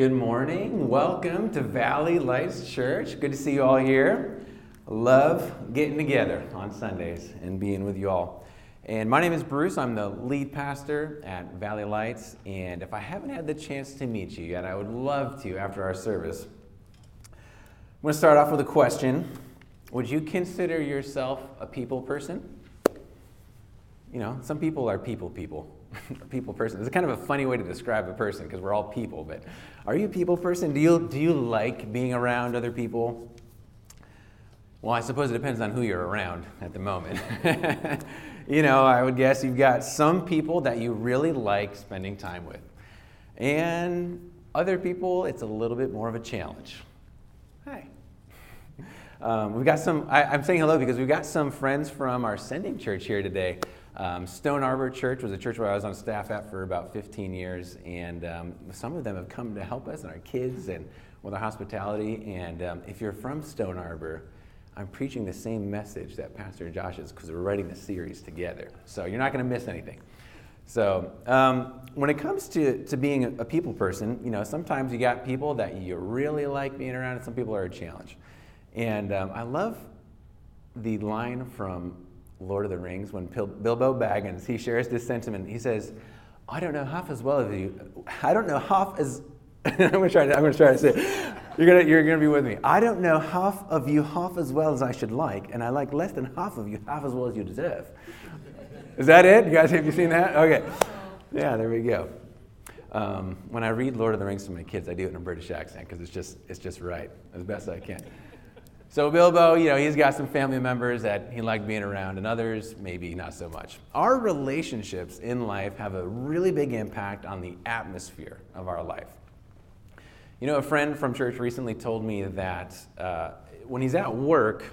Good morning. Welcome to Valley Lights Church. Good to see you all here. Love getting together on Sundays and being with you all. And my name is Bruce. I'm the lead pastor at Valley Lights. And if I haven't had the chance to meet you yet, I would love to after our service. I'm going to start off with a question Would you consider yourself a people person? You know, some people are people people. people person. It's kind of a funny way to describe a person because we're all people, but are you a people person? Do you, do you like being around other people? Well, I suppose it depends on who you're around at the moment. you know, I would guess you've got some people that you really like spending time with. And other people, it's a little bit more of a challenge. Hi. Um, we've got some, I, I'm saying hello because we've got some friends from our sending church here today. Um, Stone Arbor Church was a church where I was on staff at for about 15 years, and um, some of them have come to help us and our kids and with our hospitality. And um, if you're from Stone Arbor, I'm preaching the same message that Pastor Josh is because we're writing the series together. So you're not going to miss anything. So um, when it comes to, to being a, people person, you know, sometimes you got people that you really like being around, and some people are a challenge. And um, I love the line from Lord of the Rings when Bilbo Baggins he shares this sentiment. He says, "I don't know half as well as you. I don't know half as." I'm gonna try. To, I'm gonna try to say. It. You're gonna you're gonna be with me. I don't know half of you half as well as I should like, and I like less than half of you half as well as you deserve. Is that it? You guys have you seen that? Okay. Yeah, there we go. Um, when I read Lord of the Rings to my kids, I do it in a British accent because it's just it's just right as best I can. So Bilbo, you know, he's got some family members that he liked being around, and others maybe not so much. Our relationships in life have a really big impact on the atmosphere of our life. You know, a friend from church recently told me that uh, when he's at work,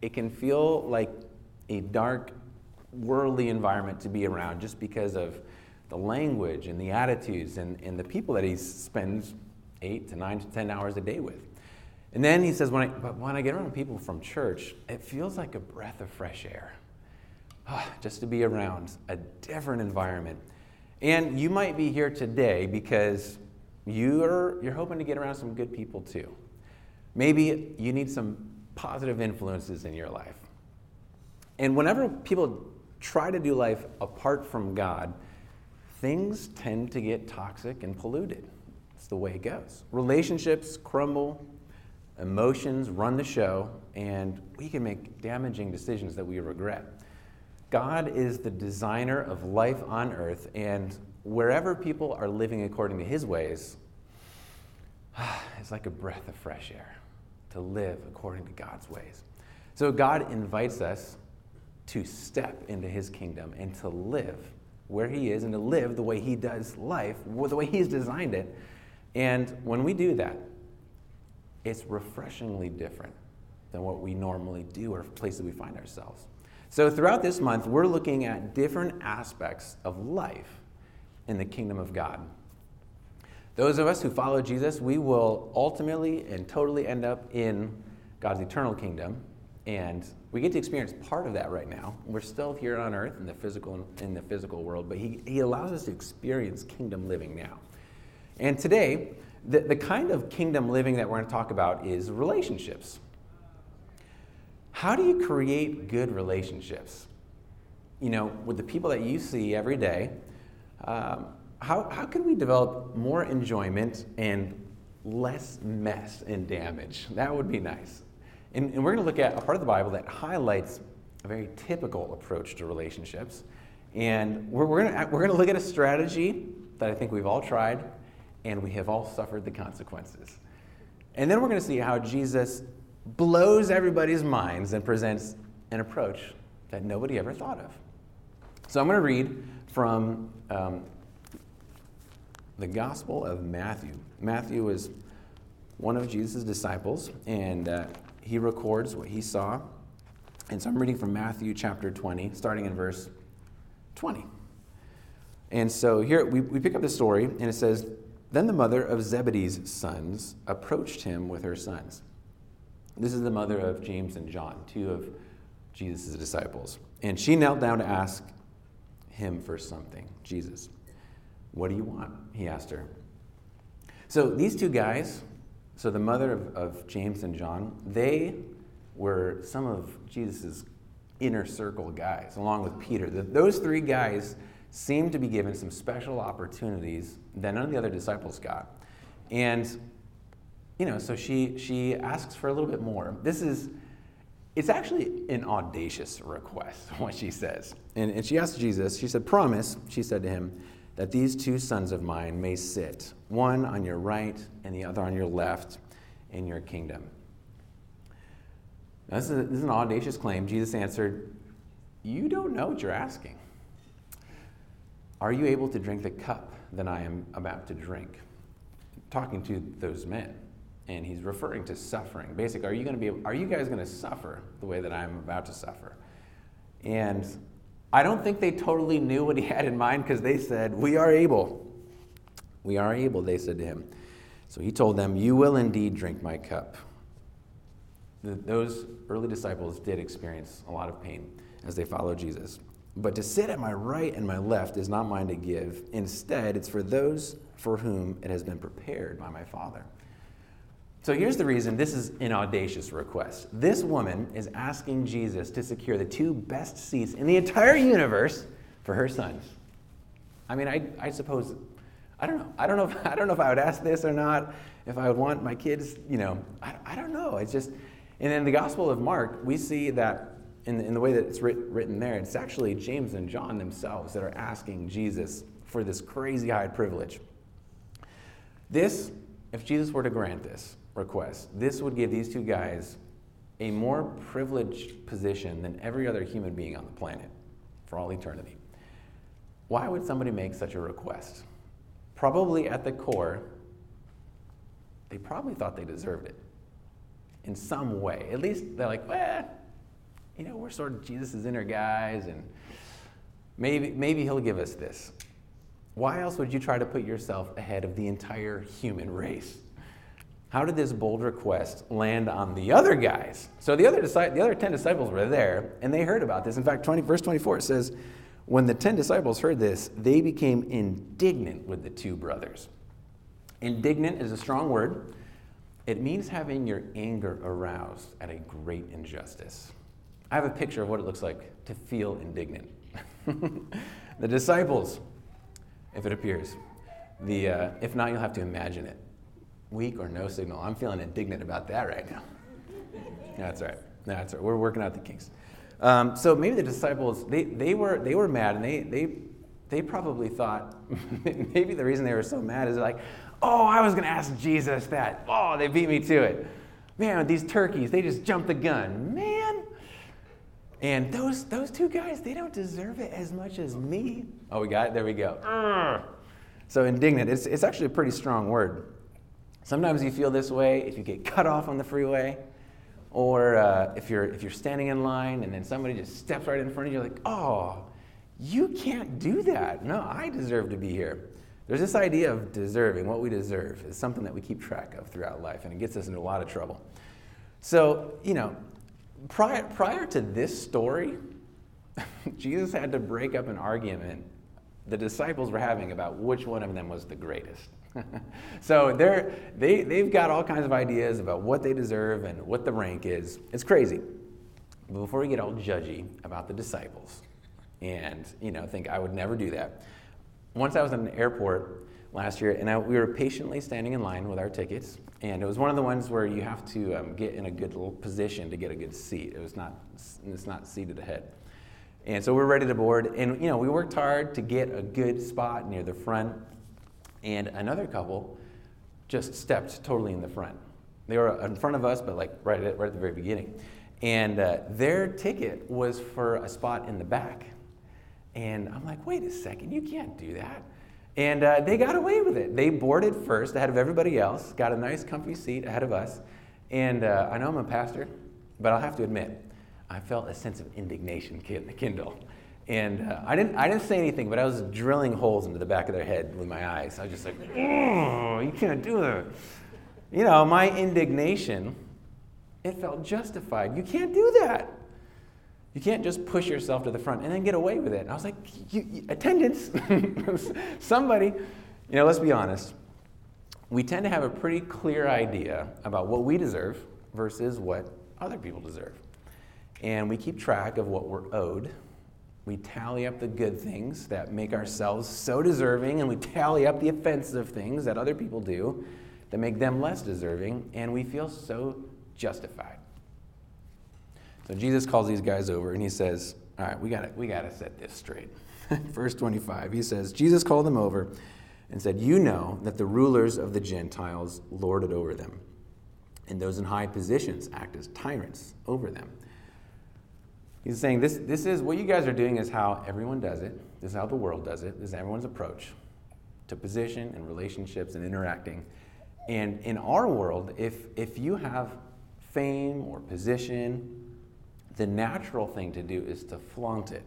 it can feel like a dark, worldly environment to be around just because of the language and the attitudes and, and the people that he spends eight to nine to ten hours a day with. And then he says, when I, but when I get around people from church, it feels like a breath of fresh air. Ah, just to be around a different environment. And you might be here today because you're, you're hoping to get around some good people too. Maybe you need some positive influences in your life. And whenever people try to do life apart from God, things tend to get toxic and polluted. It's the way it goes. Relationships crumble, Emotions run the show, and we can make damaging decisions that we regret. God is the designer of life on earth, and wherever people are living according to his ways, it's like a breath of fresh air to live according to God's ways. So God invites us to step into his kingdom and to live where he is and to live the way he does life, the way he's designed it. And when we do that, it's refreshingly different than what we normally do or places we find ourselves. So, throughout this month, we're looking at different aspects of life in the kingdom of God. Those of us who follow Jesus, we will ultimately and totally end up in God's eternal kingdom. And we get to experience part of that right now. We're still here on earth in the physical, in the physical world, but he, he allows us to experience kingdom living now. And today, the, the kind of kingdom living that we're going to talk about is relationships. How do you create good relationships? You know, with the people that you see every day, um, how, how can we develop more enjoyment and less mess and damage? That would be nice. And, and we're going to look at a part of the Bible that highlights a very typical approach to relationships. And we're, we're going we're to look at a strategy that I think we've all tried and we have all suffered the consequences. And then we're going to see how Jesus blows everybody's minds and presents an approach that nobody ever thought of. So I'm going to read from um, the Gospel of Matthew. Matthew is one of Jesus' disciples, and uh, he records what he saw. And so I'm reading from Matthew chapter 20, starting in verse 20. And so here we, we pick up the story, and it says, then the mother of Zebedee's sons approached him with her sons. This is the mother of James and John, two of Jesus' disciples. And she knelt down to ask him for something. Jesus, what do you want? He asked her. So these two guys, so the mother of, of James and John, they were some of Jesus' inner circle guys, along with Peter. The, those three guys seemed to be given some special opportunities that none of the other disciples got. And, you know, so she, she asks for a little bit more. This is, it's actually an audacious request, what she says. And, and she asked Jesus, she said, Promise, she said to him, that these two sons of mine may sit, one on your right and the other on your left, in your kingdom. Now, this, is, this is an audacious claim. Jesus answered, You don't know what you're asking. Are you able to drink the cup that I am about to drink? Talking to those men. And he's referring to suffering. Basically, are you going to be are you guys going to suffer the way that I'm about to suffer? And I don't think they totally knew what he had in mind because they said, We are able. We are able, they said to him. So he told them, You will indeed drink my cup. Those early disciples did experience a lot of pain as they followed Jesus. But to sit at my right and my left is not mine to give. Instead, it's for those for whom it has been prepared by my Father. So here's the reason this is an audacious request. This woman is asking Jesus to secure the two best seats in the entire universe for her sons. I mean, I, I suppose, I don't know. I don't know, if, I don't know if I would ask this or not, if I would want my kids, you know, I, I don't know. It's just, and in the Gospel of Mark, we see that in, in the way that it's writ, written there, it's actually James and John themselves that are asking Jesus for this crazy high privilege. This, if Jesus were to grant this request, this would give these two guys a more privileged position than every other human being on the planet for all eternity. Why would somebody make such a request? Probably at the core, they probably thought they deserved it in some way. At least they're like, well, you know, we're sort of Jesus' inner guys, and maybe, maybe he'll give us this. Why else would you try to put yourself ahead of the entire human race? How did this bold request land on the other guys? So the other, the other 10 disciples were there, and they heard about this. In fact, 20, verse 24 it says, When the 10 disciples heard this, they became indignant with the two brothers. Indignant is a strong word. It means having your anger aroused at a great injustice. I have a picture of what it looks like to feel indignant. the disciples, if it appears. The, uh, if not, you'll have to imagine it. Weak or no signal. I'm feeling indignant about that right now. That's right. That's right. We're working out the kinks. Um, so maybe the disciples, they, they, were, they were mad and they, they, they probably thought, maybe the reason they were so mad is like, oh, I was going to ask Jesus that. Oh, they beat me to it. Man, these turkeys, they just jumped the gun. Man, and those, those two guys, they don't deserve it as much as me. Oh, we got it? There we go. So indignant, it's, it's actually a pretty strong word. Sometimes you feel this way if you get cut off on the freeway, or uh, if, you're, if you're standing in line and then somebody just steps right in front of you, like, oh, you can't do that. No, I deserve to be here. There's this idea of deserving, what we deserve, is something that we keep track of throughout life, and it gets us into a lot of trouble. So, you know, prior, prior to this story, Jesus had to break up an argument the disciples were having about which one of them was the greatest. so they're, they, they've got all kinds of ideas about what they deserve and what the rank is. It's crazy. But before we get all judgy about the disciples and, you know, think I would never do that, once I was in an airport last year, and I, we were patiently standing in line with our tickets. And it was one of the ones where you have to um, get in a good little position to get a good seat. It was not, it's not seated ahead. And so we're ready to board. And, you know, we worked hard to get a good spot near the front. And another couple just stepped totally in the front. They were in front of us, but like right at, right at the very beginning. And uh, their ticket was for a spot in the back. And I'm like, wait a second, you can't do that. And uh, they got away with it. They boarded first ahead of everybody else, got a nice, comfy seat ahead of us. And uh, I know I'm a pastor, but I'll have to admit, I felt a sense of indignation kindle. And uh, I, didn't, I didn't say anything, but I was drilling holes into the back of their head with my eyes. I was just like, oh, you can't do that. You know, my indignation, it felt justified. You can't do that. You can't just push yourself to the front and then get away with it. And I was like, you, you, attendance, somebody, you know, let's be honest. we tend to have a pretty clear idea about what we deserve versus what other people deserve. And we keep track of what we're owed. We tally up the good things that make ourselves so deserving, and we tally up the offensive things that other people do that make them less deserving, and we feel so justified. So Jesus calls these guys over and he says, All right, we got we to set this straight. Verse 25, he says, Jesus called them over and said, You know that the rulers of the Gentiles lord it over them, and those in high positions act as tyrants over them. He's saying this, this is what you guys are doing is how everyone does it. This is how the world does it. This is everyone's approach to position and relationships and interacting. And in our world, if, if you have fame or position, the natural thing to do is to flaunt it.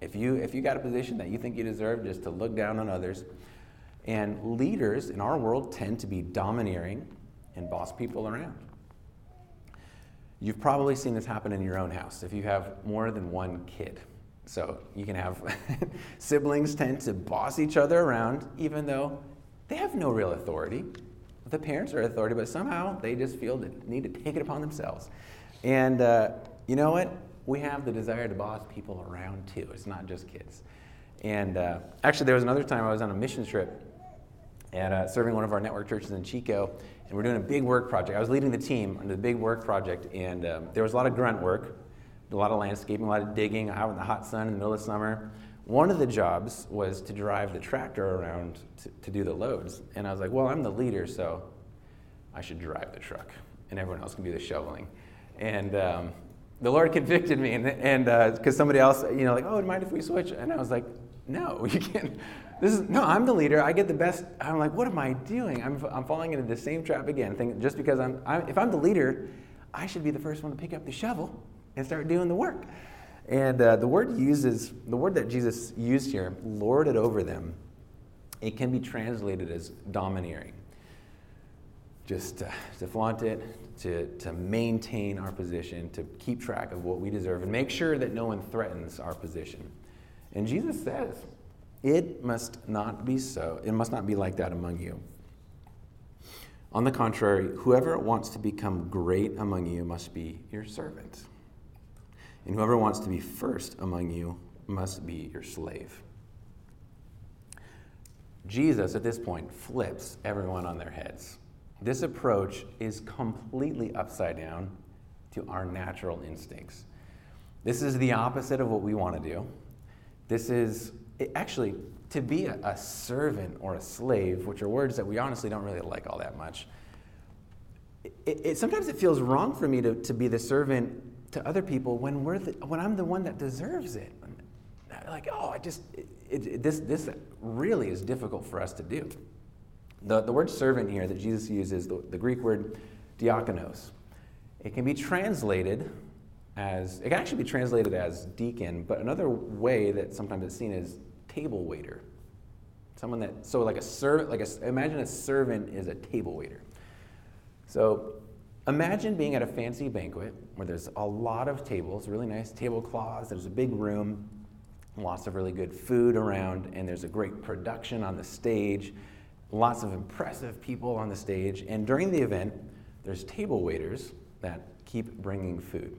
If you, if you got a position that you think you deserve, just to look down on others. And leaders in our world tend to be domineering and boss people around. You've probably seen this happen in your own house if you have more than one kid. So you can have siblings tend to boss each other around, even though they have no real authority. The parents are authority, but somehow they just feel the need to take it upon themselves. And uh, you know what? We have the desire to boss people around too. It's not just kids. And uh, actually, there was another time I was on a mission trip and uh, serving one of our network churches in Chico, and we're doing a big work project. I was leading the team on the big work project, and um, there was a lot of grunt work, a lot of landscaping, a lot of digging out in the hot sun in the middle of summer. One of the jobs was to drive the tractor around to, to do the loads, and I was like, well, I'm the leader, so I should drive the truck, and everyone else can do the shoveling. And um, the Lord convicted me, and because uh, somebody else, you know, like, oh, mind if we switch? And I was like, no, you can't. This is no, I'm the leader. I get the best. I'm like, what am I doing? I'm, I'm falling into the same trap again. Just because I'm, I'm, if I'm the leader, I should be the first one to pick up the shovel and start doing the work. And uh, the word uses the word that Jesus used here, lorded over them. It can be translated as domineering. Just to, to flaunt it, to, to maintain our position, to keep track of what we deserve, and make sure that no one threatens our position. And Jesus says, it must not be so. It must not be like that among you. On the contrary, whoever wants to become great among you must be your servant. And whoever wants to be first among you must be your slave. Jesus, at this point, flips everyone on their heads. This approach is completely upside down to our natural instincts. This is the opposite of what we want to do. This is it, actually to be a, a, servant or a slave, which are words that we honestly don't really like all that much. It, it, sometimes it feels wrong for me to, to be the servant to other people when, we're the, when I'm the one that deserves it. Like, oh, I just, this, this really is difficult for us to do. The, the word servant here that Jesus uses, the, the Greek word diakonos, it can be translated as, it can actually be translated as deacon, but another way that sometimes it's seen is table waiter. Someone that, so like a servant, like a, imagine a servant is a table waiter. So imagine being at a fancy banquet where there's a lot of tables, really nice tablecloths, there's a big room, lots of really good food around, and there's a great production on the stage, lots of impressive people on the stage, and during the event, there's table waiters that keep bringing food.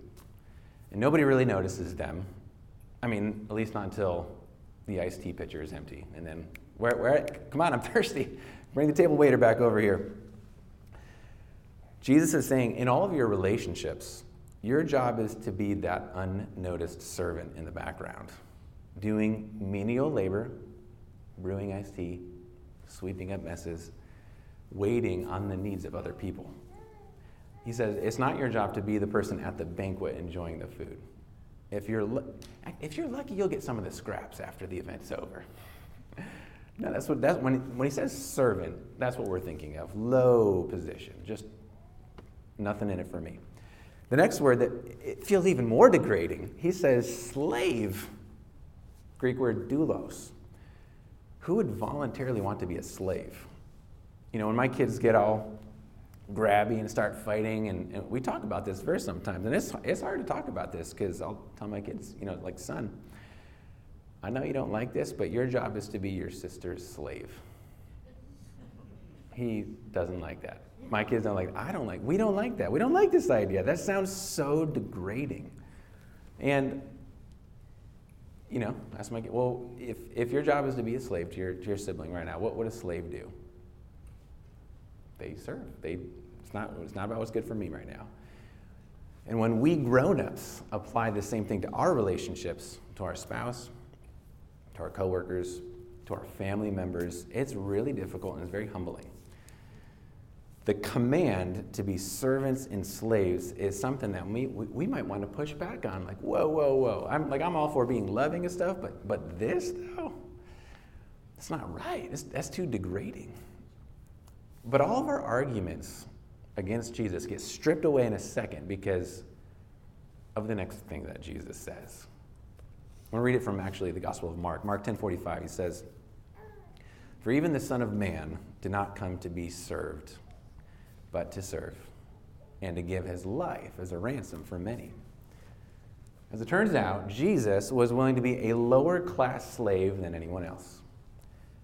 And nobody really notices them. I mean, at least not until the iced tea pitcher is empty. And then, where, where, come on, I'm thirsty. Bring the table waiter back over here. Jesus is saying, in all of your relationships, your job is to be that unnoticed servant in the background, doing menial labor, brewing iced tea, sweeping up messes, waiting on the needs of other people. He says, it's not your job to be the person at the banquet enjoying the food. If you're, if you're lucky, you'll get some of the scraps after the event's over. no, that's what that's when he, when he says servant, that's what we're thinking of. Low position, just nothing in it for me. The next word that it feels even more degrading, he says slave. Greek word doulos. Who would voluntarily want to be a slave? You know, when my kids get all grabby and start fighting. And, and, we talk about this verse sometimes. And it's, it's hard to talk about this because I'll tell my kids, you know, like, son, I know you don't like this, but your job is to be your sister's slave. he doesn't like that. My kids don't like. I don't like. We don't like that. We don't like this idea. That sounds so degrading. And you know, ask my kid. Well, if if your job is to be a slave to your to your sibling right now, what would a slave do? They serve. They. It's not. It's not about what's good for me right now. And when we grown-ups apply the same thing to our relationships, to our spouse, to our coworkers, to our family members, it's really difficult and it's very humbling the command to be servants and slaves is something that we, we, might want to push back on. Like, whoa, whoa, whoa. I'm like, I'm all for being loving and stuff, but, but this, though, it's not right. It's, that's too degrading. But all of our arguments against Jesus get stripped away in a second because of the next thing that Jesus says. I'm going to read it from actually the Gospel of Mark. Mark 10:45, he says, "For even the Son of Man did not come to be served, but to serve and to give his life as a ransom for many. As it turns out, Jesus was willing to be a lower class slave than anyone else.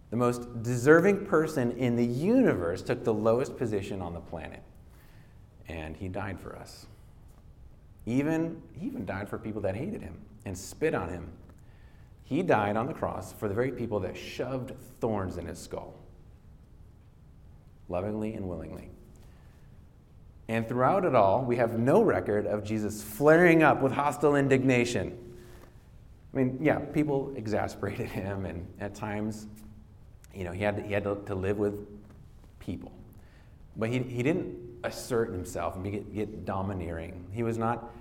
The most deserving person in the universe took the lowest position on the planet, and he died for us. Even, he even died for people that hated him and spit on him. He died on the cross for the very people that shoved thorns in his skull, lovingly and willingly. And throughout it all, we have no record of Jesus flaring up with hostile indignation. I mean, yeah, people exasperated him, and at times, you know, he had to, he had to, to live with people. But he, he didn't assert himself and get, get domineering. He was not,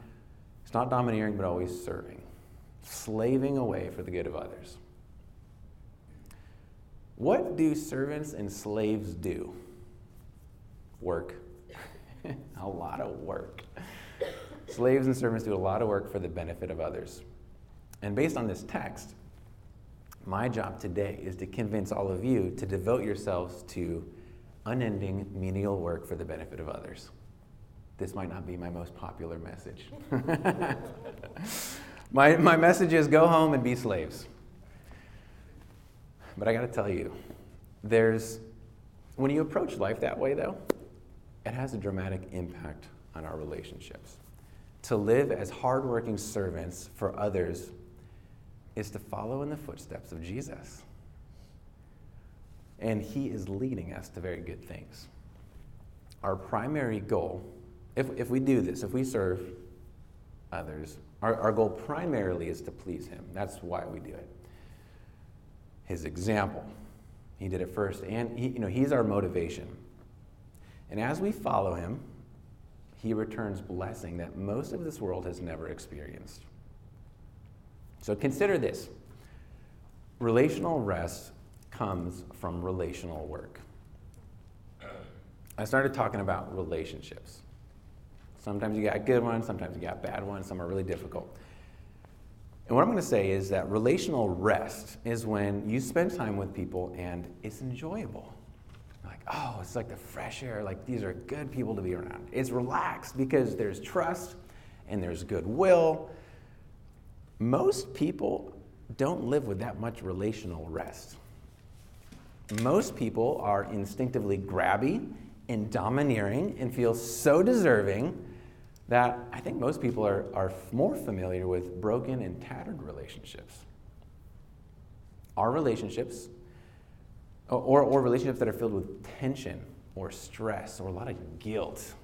he's not domineering, but always serving, slaving away for the good of others. What do servants and slaves do? Work. a lot of work. Slaves and servants do a lot of work for the benefit of others. And based on this text, my job today is to convince all of you to devote yourselves to unending menial work for the benefit of others. This might not be my most popular message. my, my message is go home and be slaves. But I got to tell you, there's, when you approach life that way, though, it has a dramatic impact on our relationships. To live as hardworking servants for others is to follow in the footsteps of Jesus. And he is leading us to very good things. Our primary goal, if, if we do this, if we serve others, our, our goal primarily is to please him. That's why we do it. His example. He did it first, and he, you know, he's our motivation. And as we follow him, he returns blessing that most of this world has never experienced. So consider this relational rest comes from relational work. I started talking about relationships. Sometimes you got good ones, sometimes you got bad ones, some are really difficult. And what I'm going to say is that relational rest is when you spend time with people and it's enjoyable oh, it's like the fresh air. Like these are good people to be around. It's relaxed because there's trust and there's goodwill. Most people don't live with that much relational rest. Most people are instinctively grabby and domineering and feel so deserving that I think most people are, are more familiar with broken and tattered relationships. Our relationships or, or relationships that are filled with tension or stress or a lot of guilt.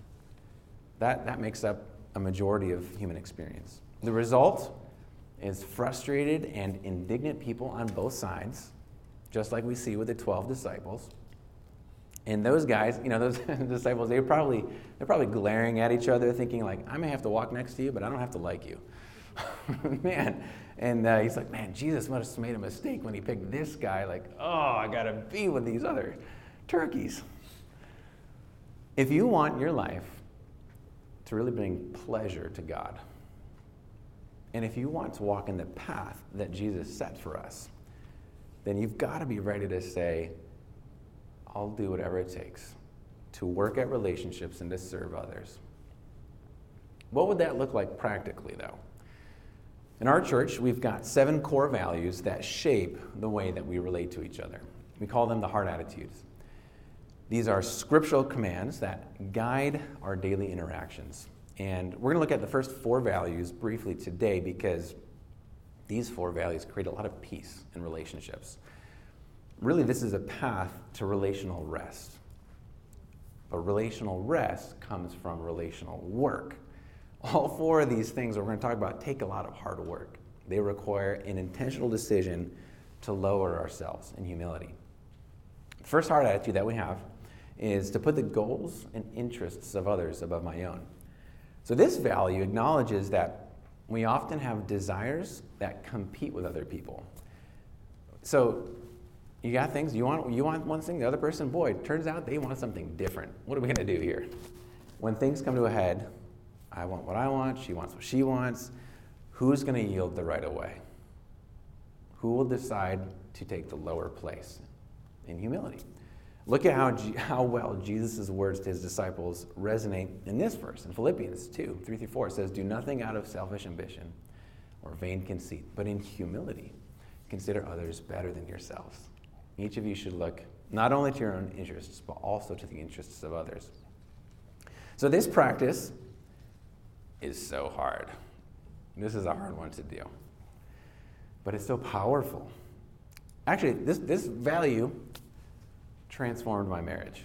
That, that makes up a majority of human experience. The result is frustrated and indignant people on both sides, just like we see with the 12 disciples. And those guys, you know, those disciples, they probably, they're probably glaring at each other, thinking like, I may have to walk next to you, but I don't have to like you. Man, and uh, he's like, man, Jesus must have made a mistake when he picked this guy. Like, oh, I got to be with these other turkeys. If you want your life to really bring pleasure to God, and if you want to walk in the path that Jesus set for us, then you've got to be ready to say, I'll do whatever it takes to work at relationships and to serve others. What would that look like practically, though? In our church, we've got seven core values that shape the way that we relate to each other. We call them the heart attitudes. These are scriptural commands that guide our daily interactions. And we're going to look at the first four values briefly today because these four values create a lot of peace in relationships. Really, this is a path to relational rest. But relational rest comes from relational work. All four of these things we're going to talk about take a lot of hard work. They require an intentional decision to lower ourselves in humility. The first heart attitude that we have is to put the goals and interests of others above my own. So, this value acknowledges that we often have desires that compete with other people. So, you got things you want you want one thing the other person boy turns out they want something different what are we going to do here when things come to a head i want what i want she wants what she wants. Who's going to yield the right away who will decide to take the lower place? In humility. Look at how, how well jesus' words to his disciples resonate in this verse in philippians 2 3 through 4 it says do nothing out of selfish ambition or vain conceit but in humility consider others better than yourselves. Each of you should look not only to your own interests, but also to the interests of others. So, this practice is so hard. This is a hard one to do. But it's so powerful. Actually, this, this value transformed my marriage.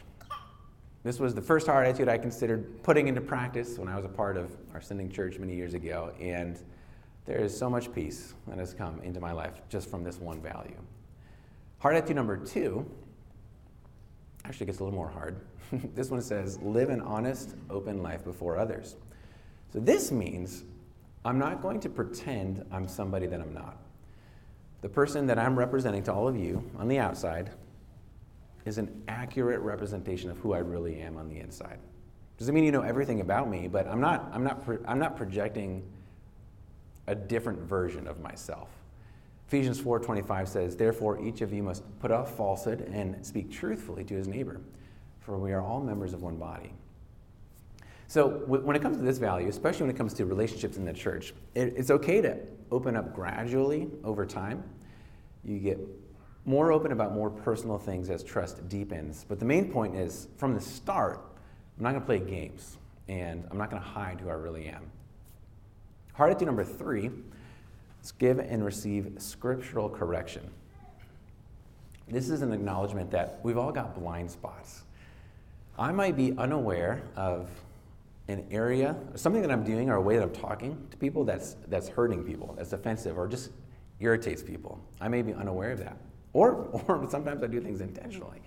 This was the first heart attitude I considered putting into practice when I was a part of our sending church many years ago. And there is so much peace that has come into my life just from this one value. Heart attitude number two actually gets a little more hard. this one says, live an honest, open life before others. So this means I'm not going to pretend I'm somebody that I'm not. The person that I'm representing to all of you on the outside is an accurate representation of who I really am on the inside. Doesn't mean you know everything about me, but I'm not, I'm not, I'm not projecting a different version of myself. Ephesians 4:25 says, "Therefore each of you must put off falsehood and speak truthfully to his neighbor, for we are all members of one body." So when it comes to this value, especially when it comes to relationships in the church, it's okay to open up gradually over time. You get more open about more personal things as trust deepens. But the main point is from the start, I'm not going to play games and I'm not going to hide who I really am. Heart attitude number three Let's give and receive scriptural correction. This is an acknowledgement that we've all got blind spots. I might be unaware of an area, something that I'm doing, or a way that I'm talking to people that's, that's hurting people, that's offensive, or just irritates people. I may be unaware of that. Or, or sometimes I do things intentionally.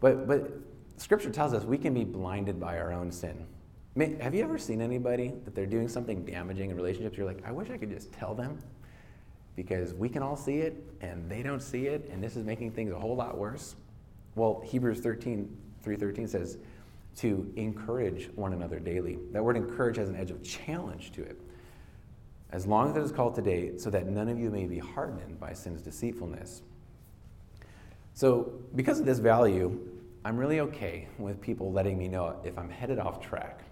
But, but Scripture tells us we can be blinded by our own sin. Have you ever seen anybody that they're doing something damaging in relationships? You're like, I wish I could just tell them because we can all see it and they don't see it, and this is making things a whole lot worse. Well, Hebrews 13, 3.13 says to encourage one another daily. That word encourage has an edge of challenge to it. As long as it is called today, so that none of you may be hardened by sin's deceitfulness. So, because of this value, I'm really okay with people letting me know if I'm headed off track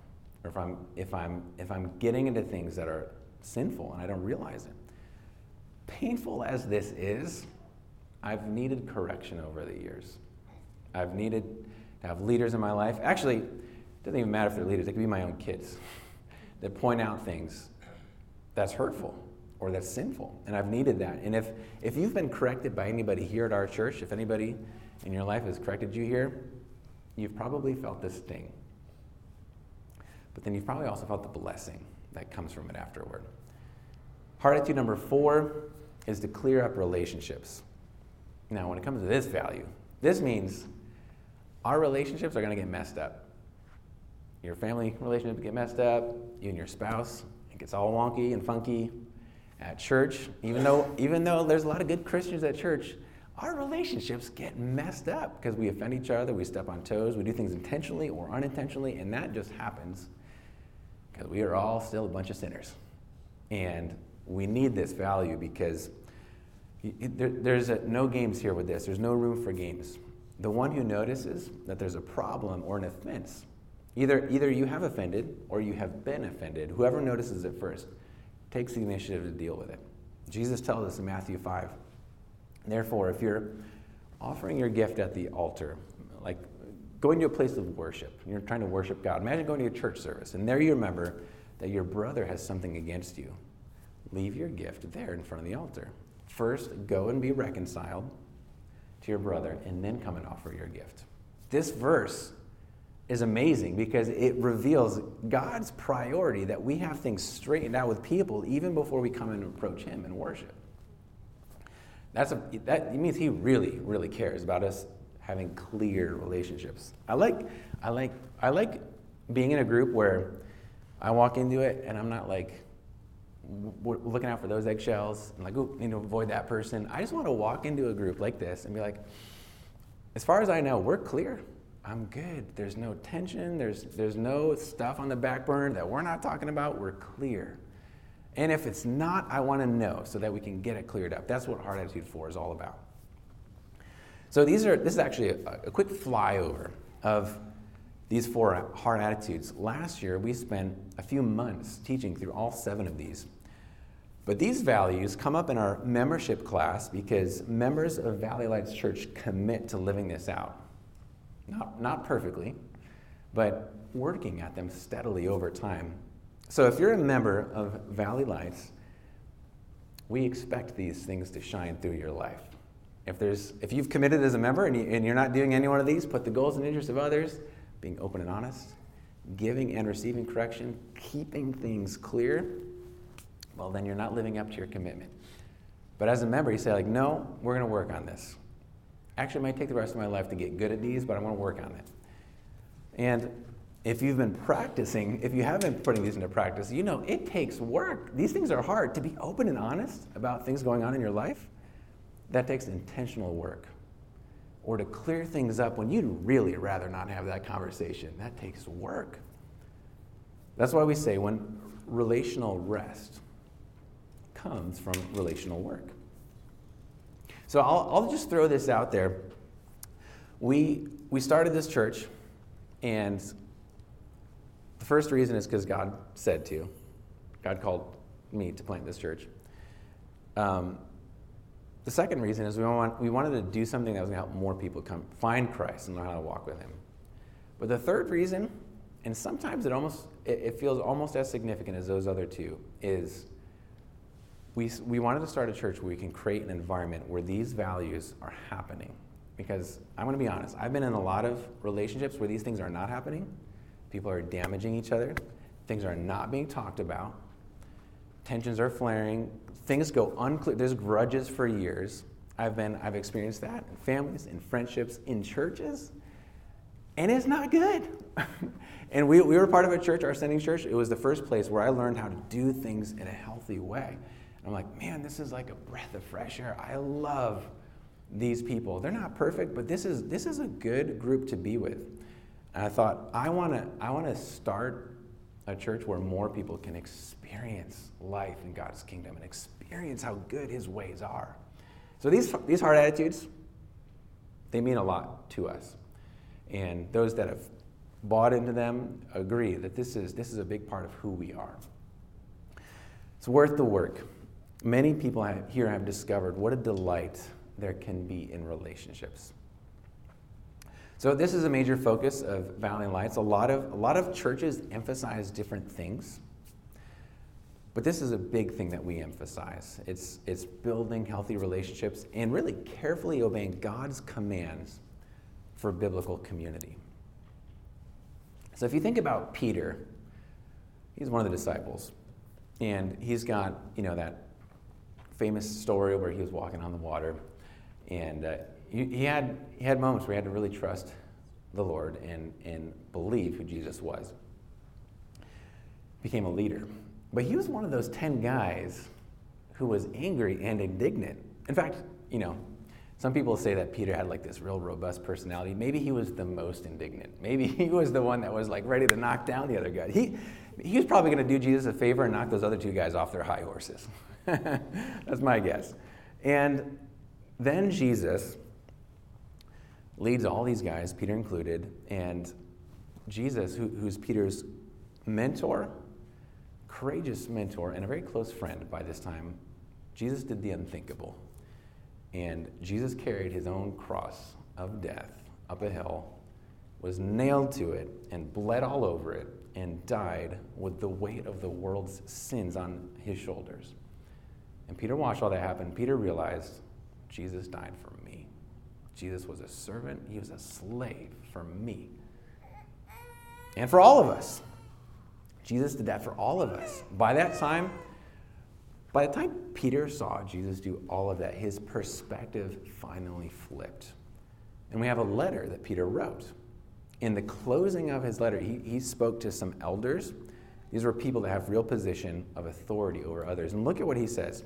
or if I'm, if I'm, if I'm getting into things that are sinful and I don't realize it painful as this is, I've needed correction over the years. I've needed to have leaders in my life. Actually, it doesn't even matter if they're leaders, they could be my own kids that point out things that's hurtful or that's sinful. And I've needed that. And if, if you've been corrected by anybody here at our church, if anybody in your life has corrected you here, you've probably felt this sting. But then you've probably also felt the blessing that comes from it afterward. Heart attitude number four is to clear up relationships. Now, when it comes to this value, this means our relationships are going to get messed up. Your family relationship get messed up, you and your spouse, it gets all wonky and funky. At church, even though, even though there's a lot of good Christians at church, our relationships get messed up because we offend each other, we step on toes, we do things intentionally or unintentionally, and that just happens because we are all still a bunch of sinners. And we need this value because there, there's a, no games here with this. There's no room for games. The one who notices that there's a problem or an offense, either, either you have offended or you have been offended, whoever notices it first takes the initiative to deal with it. Jesus tells us in Matthew 5 Therefore, if you're offering your gift at the altar, like going to a place of worship. You're trying to worship God. Imagine going to a church service, and there you remember that your brother has something against you. Leave your gift there in front of the altar. First, go and be reconciled your brother, and then come and offer your gift. This verse is amazing because it reveals God's priority that we have things straightened out with people even before we come and approach Him and worship. That's a, that means He really, really cares about us having clear relationships. I like, I like, I like being in a group where I walk into it and I'm not like looking out for those eggshells and like, ooh, need to avoid that person. I just want to walk into a group like this and be like, as far as I know, we're clear. I'm good. There's no tension. There's, there's no stuff on the back burner that we're not talking about. We're clear. And if it's not, I want to know so that we can get it cleared up. That's what Heart Attitude 4 is all about. So these are, this is actually a, a quick flyover of these four heart attitudes. Last year, we spent a few months teaching through all seven of these. But these values come up in our membership class because members of Valley Lights Church commit to living this out. Not, not perfectly, but working at them steadily over time. So if you're a member of Valley Lights, we expect these things to shine through your life. If, there's, if you've committed as a member and, you, and you're not doing any one of these, put the goals and interests of others, being open and honest, giving and receiving correction, keeping things clear, well, then you're not living up to your commitment. But as a member, you say, like, no, we're going to work on this. Actually, it might take the rest of my life to get good at these, but I want to work on it. And if you've been practicing, if you have been putting these into practice, you know it takes work. These things are hard. To be open and honest about things going on in your life, that takes intentional work. Or to clear things up when you'd really rather not have that conversation, that takes work. That's why we say when relational rest comes from relational work. So I'll, I'll just throw this out there. We, we started this church, and the first reason is because God said to. God called me to plant this church. Um, the second reason is we, want, we wanted to do something that was going to help more people come find Christ and learn how to walk with Him. But the third reason, and sometimes it almost it, it feels almost as significant as those other two, is we, we wanted to start a church where we can create an environment where these values are happening. Because I'm going to be honest, I've been in a lot of relationships where these things are not happening. People are damaging each other, things are not being talked about, tensions are flaring, things go unclear. There's grudges for years. I've been, I've experienced that in families, in friendships, in churches, and it's not good. and we, we were part of a church, our sending church. It was the first place where I learned how to do things in a healthy way. I'm like, man, this is like a breath of fresh air. I love these people. They're not perfect, but this is this is a good group to be with. And I thought, I want to I want to start a church where more people can experience life in God's kingdom and experience how good His ways are. So these these heart attitudes, they mean a lot to us, and those that have bought into them agree that this is this is a big part of who we are. It's worth the work many people here have discovered what a delight there can be in relationships. So this is a major focus of Valley Lights. A lot of a lot of churches emphasize different things. But this is a big thing that we emphasize. It's, it's building healthy relationships and really carefully obeying God's commands for biblical community. So if you think about Peter, he's one of the disciples. And he's got, you know, that famous story where he was walking on the water. And uh, he, he, had, he had moments where he had to really trust the Lord and, and believe who Jesus was. Became a leader. But he was one of those 10 guys who was angry and indignant. In fact, you know, some people say that Peter had like this real robust personality. Maybe he was the most indignant. Maybe he was the one that was like ready to knock down the other guy. He, he was probably going to do Jesus a favor and knock those other two guys off their high horses. That's my guess. And then Jesus leads all these guys, Peter included, and Jesus, who, who's Peter's mentor, courageous mentor, and a very close friend by this time, Jesus did the unthinkable. And Jesus carried his own cross of death up a hill was nailed to it and bled all over it and died with the weight of the world's sins on his shoulders. And Peter watched all that happen. Peter realized Jesus died for me. Jesus was a servant, he was a slave for me. And for all of us. Jesus did that for all of us. By that time, by the time Peter saw Jesus do all of that, his perspective finally flipped. And we have a letter that Peter wrote. In the closing of his letter, he, he spoke to some elders. These were people that have real position of authority over others. And look at what he says.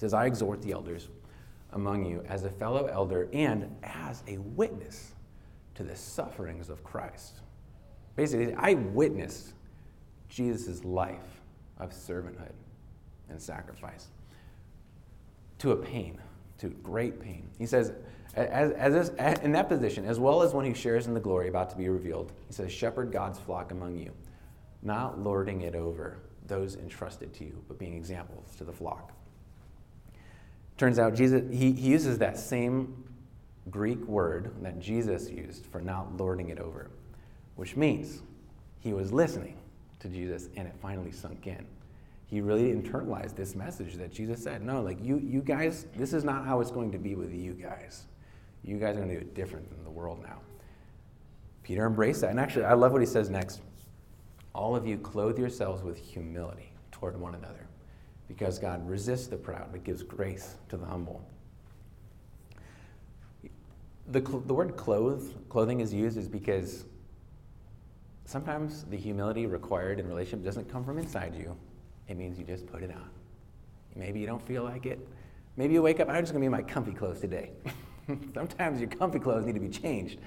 He says, I exhort the elders among you as a fellow elder and as a witness to the sufferings of Christ. Basically, I witnessed Jesus' life of servanthood and sacrifice to a pain, to great pain. He says, as, as, in that position, as well as when he shares in the glory about to be revealed, he says, Shepherd God's flock among you, not lording it over those entrusted to you, but being examples to the flock. Turns out Jesus, he, he uses that same Greek word that Jesus used for not lording it over, which means he was listening to Jesus and it finally sunk in. He really internalized this message that Jesus said, No, like you, you guys, this is not how it's going to be with you guys. You guys are going to do it different than the world now. Peter embraced that. And actually, I love what he says next. All of you clothe yourselves with humility toward one another because God resists the proud but gives grace to the humble. The, the word clothe, clothing is used is because sometimes the humility required in relationship doesn't come from inside you. It means you just put it on. Maybe you don't feel like it. Maybe you wake up, I'm just going to be in my comfy clothes today. sometimes your comfy clothes need to be changed.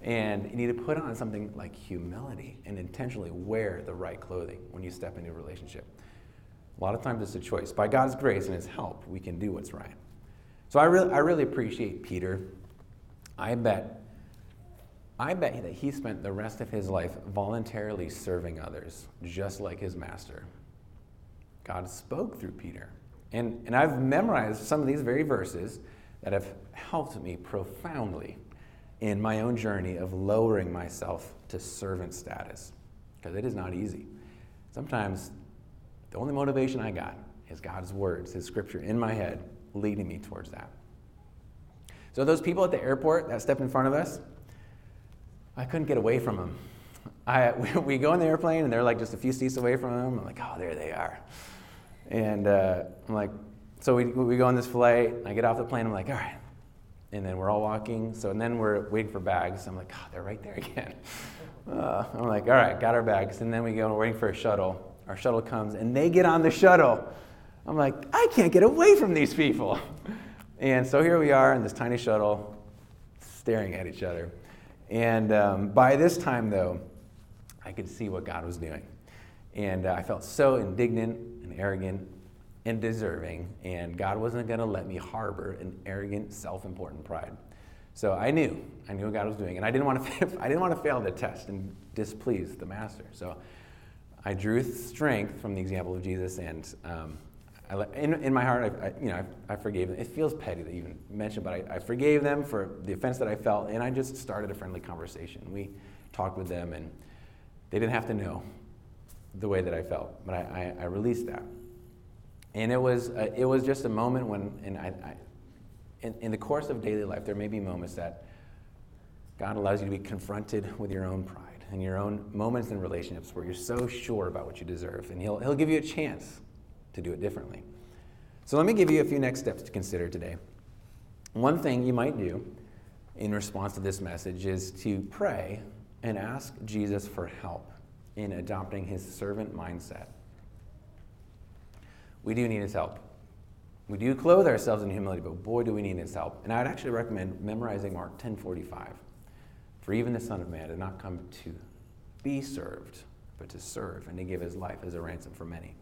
And you need to put on something like humility and intentionally wear the right clothing when you step into a relationship. A lot of times it's a choice. By God's grace and His help, we can do what's right. So I really, I really appreciate Peter. I bet, I bet that he spent the rest of his life voluntarily serving others, just like his master. God spoke through Peter. And, and I've memorized some of these very verses that have helped me profoundly in my own journey of lowering myself to servant status, because it is not easy. Sometimes the only motivation I got is God's words, His scripture in my head, leading me towards that. So, those people at the airport that stepped in front of us, I couldn't get away from them. I, we go in the airplane and they're like just a few seats away from them. I'm like, oh, there they are. And uh, I'm like, so we, we go on this flight. I get off the plane. I'm like, all right. And then we're all walking. So and then we're waiting for bags. I'm like, oh, they're right there again. Uh, I'm like, all right, got our bags. And then we go waiting for a shuttle. Our shuttle comes and they get on the shuttle. I'm like, I can't get away from these people. And so here we are in this tiny shuttle, staring at each other. And um, by this time, though, I could see what God was doing. And uh, I felt so indignant and arrogant and deserving, and God wasn't going to let me harbor an arrogant, self important pride. So I knew, I knew what God was doing, and I didn't want to, I didn't want to fail the test and displease the master. So I drew strength from the example of Jesus, and um, I, in, in, my heart, I, I you know, I, I, forgave them. It feels petty to even mention, but I, forgave them for the offense that I felt, and I just started a friendly conversation. We talked with them, and they didn't have to know the way that I felt, but I, released that. And it was, uh, it was just a moment when, and I in, in the course of daily life, there may be moments that God allows you to be confronted with your own pride and your own moments in relationships where you're so sure about what you deserve, and He'll, he'll give you a chance to do it differently. So let me give you a few next steps to consider today. One thing you might do in response to this message is to pray and ask Jesus for help in adopting his servant mindset. We do need his help. We do clothe ourselves in humility, but boy, do we need his help. And I'd actually recommend memorizing Mark 10:45. For even the Son of Man did not come to be served, but to serve and to give his life as a ransom for many.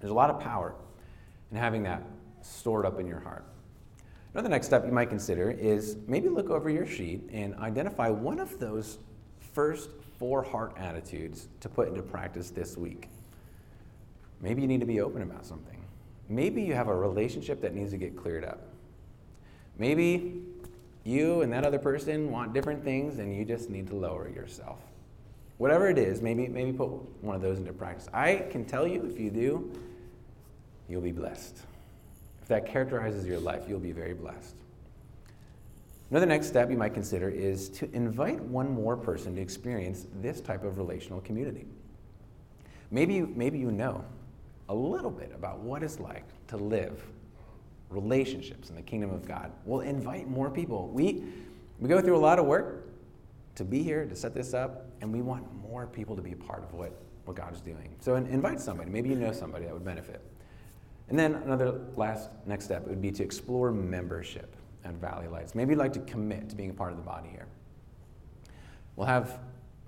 There's a lot of power in having that stored up in your heart. Another next step you might consider is maybe look over your sheet and identify one of those first four heart attitudes to put into practice this week. Maybe you need to be open about something. Maybe you have a relationship that needs to get cleared up. Maybe You and that other person want different things, and you just need to lower yourself. Whatever it is, maybe, maybe put one of those into practice. I can tell you, if you do, you'll be blessed. If that characterizes your life, you'll be very blessed. Another next step you might consider is to invite one more person to experience this type of relational community. Maybe, maybe you know a little bit about what it's like to live relationships in the kingdom of God. We'll invite more people. We, we go through a lot of work to be here, to set this up, and we want more people to be a part of what, what God is doing. So invite somebody. Maybe you know somebody that would benefit. And then another last next step would be to explore membership at Valley Lights. Maybe you'd like to commit to being a part of the body here. We'll have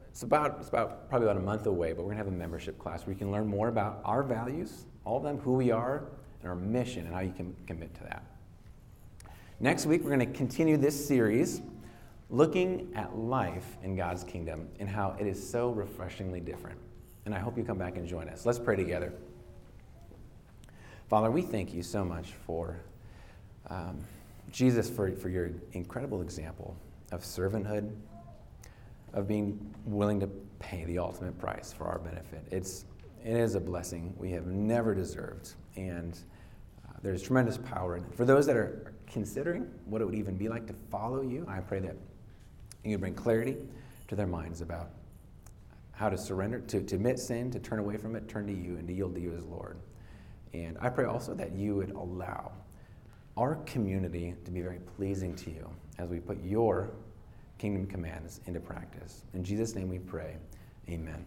it's about it's about probably about a month away, but we're gonna have a membership class where you can learn more about our values, all of them, who we are, and our mission, and how you can commit to that. Next week, we're going to continue this series looking at life in God's kingdom and how it is so refreshingly different. And I hope you come back and join us. Let's pray together. Father, we thank you so much for um, Jesus, for, for your incredible example of servanthood, of being willing to pay the ultimate price for our benefit. It's, it is a blessing we have never deserved. And there's tremendous power in it. For those that are considering what it would even be like to follow you, I pray that you bring clarity to their minds about how to surrender, to, to admit sin, to turn away from it, turn to you, and to yield to you as Lord. And I pray also that you would allow our community to be very pleasing to you as we put your kingdom commands into practice. In Jesus' name we pray. Amen.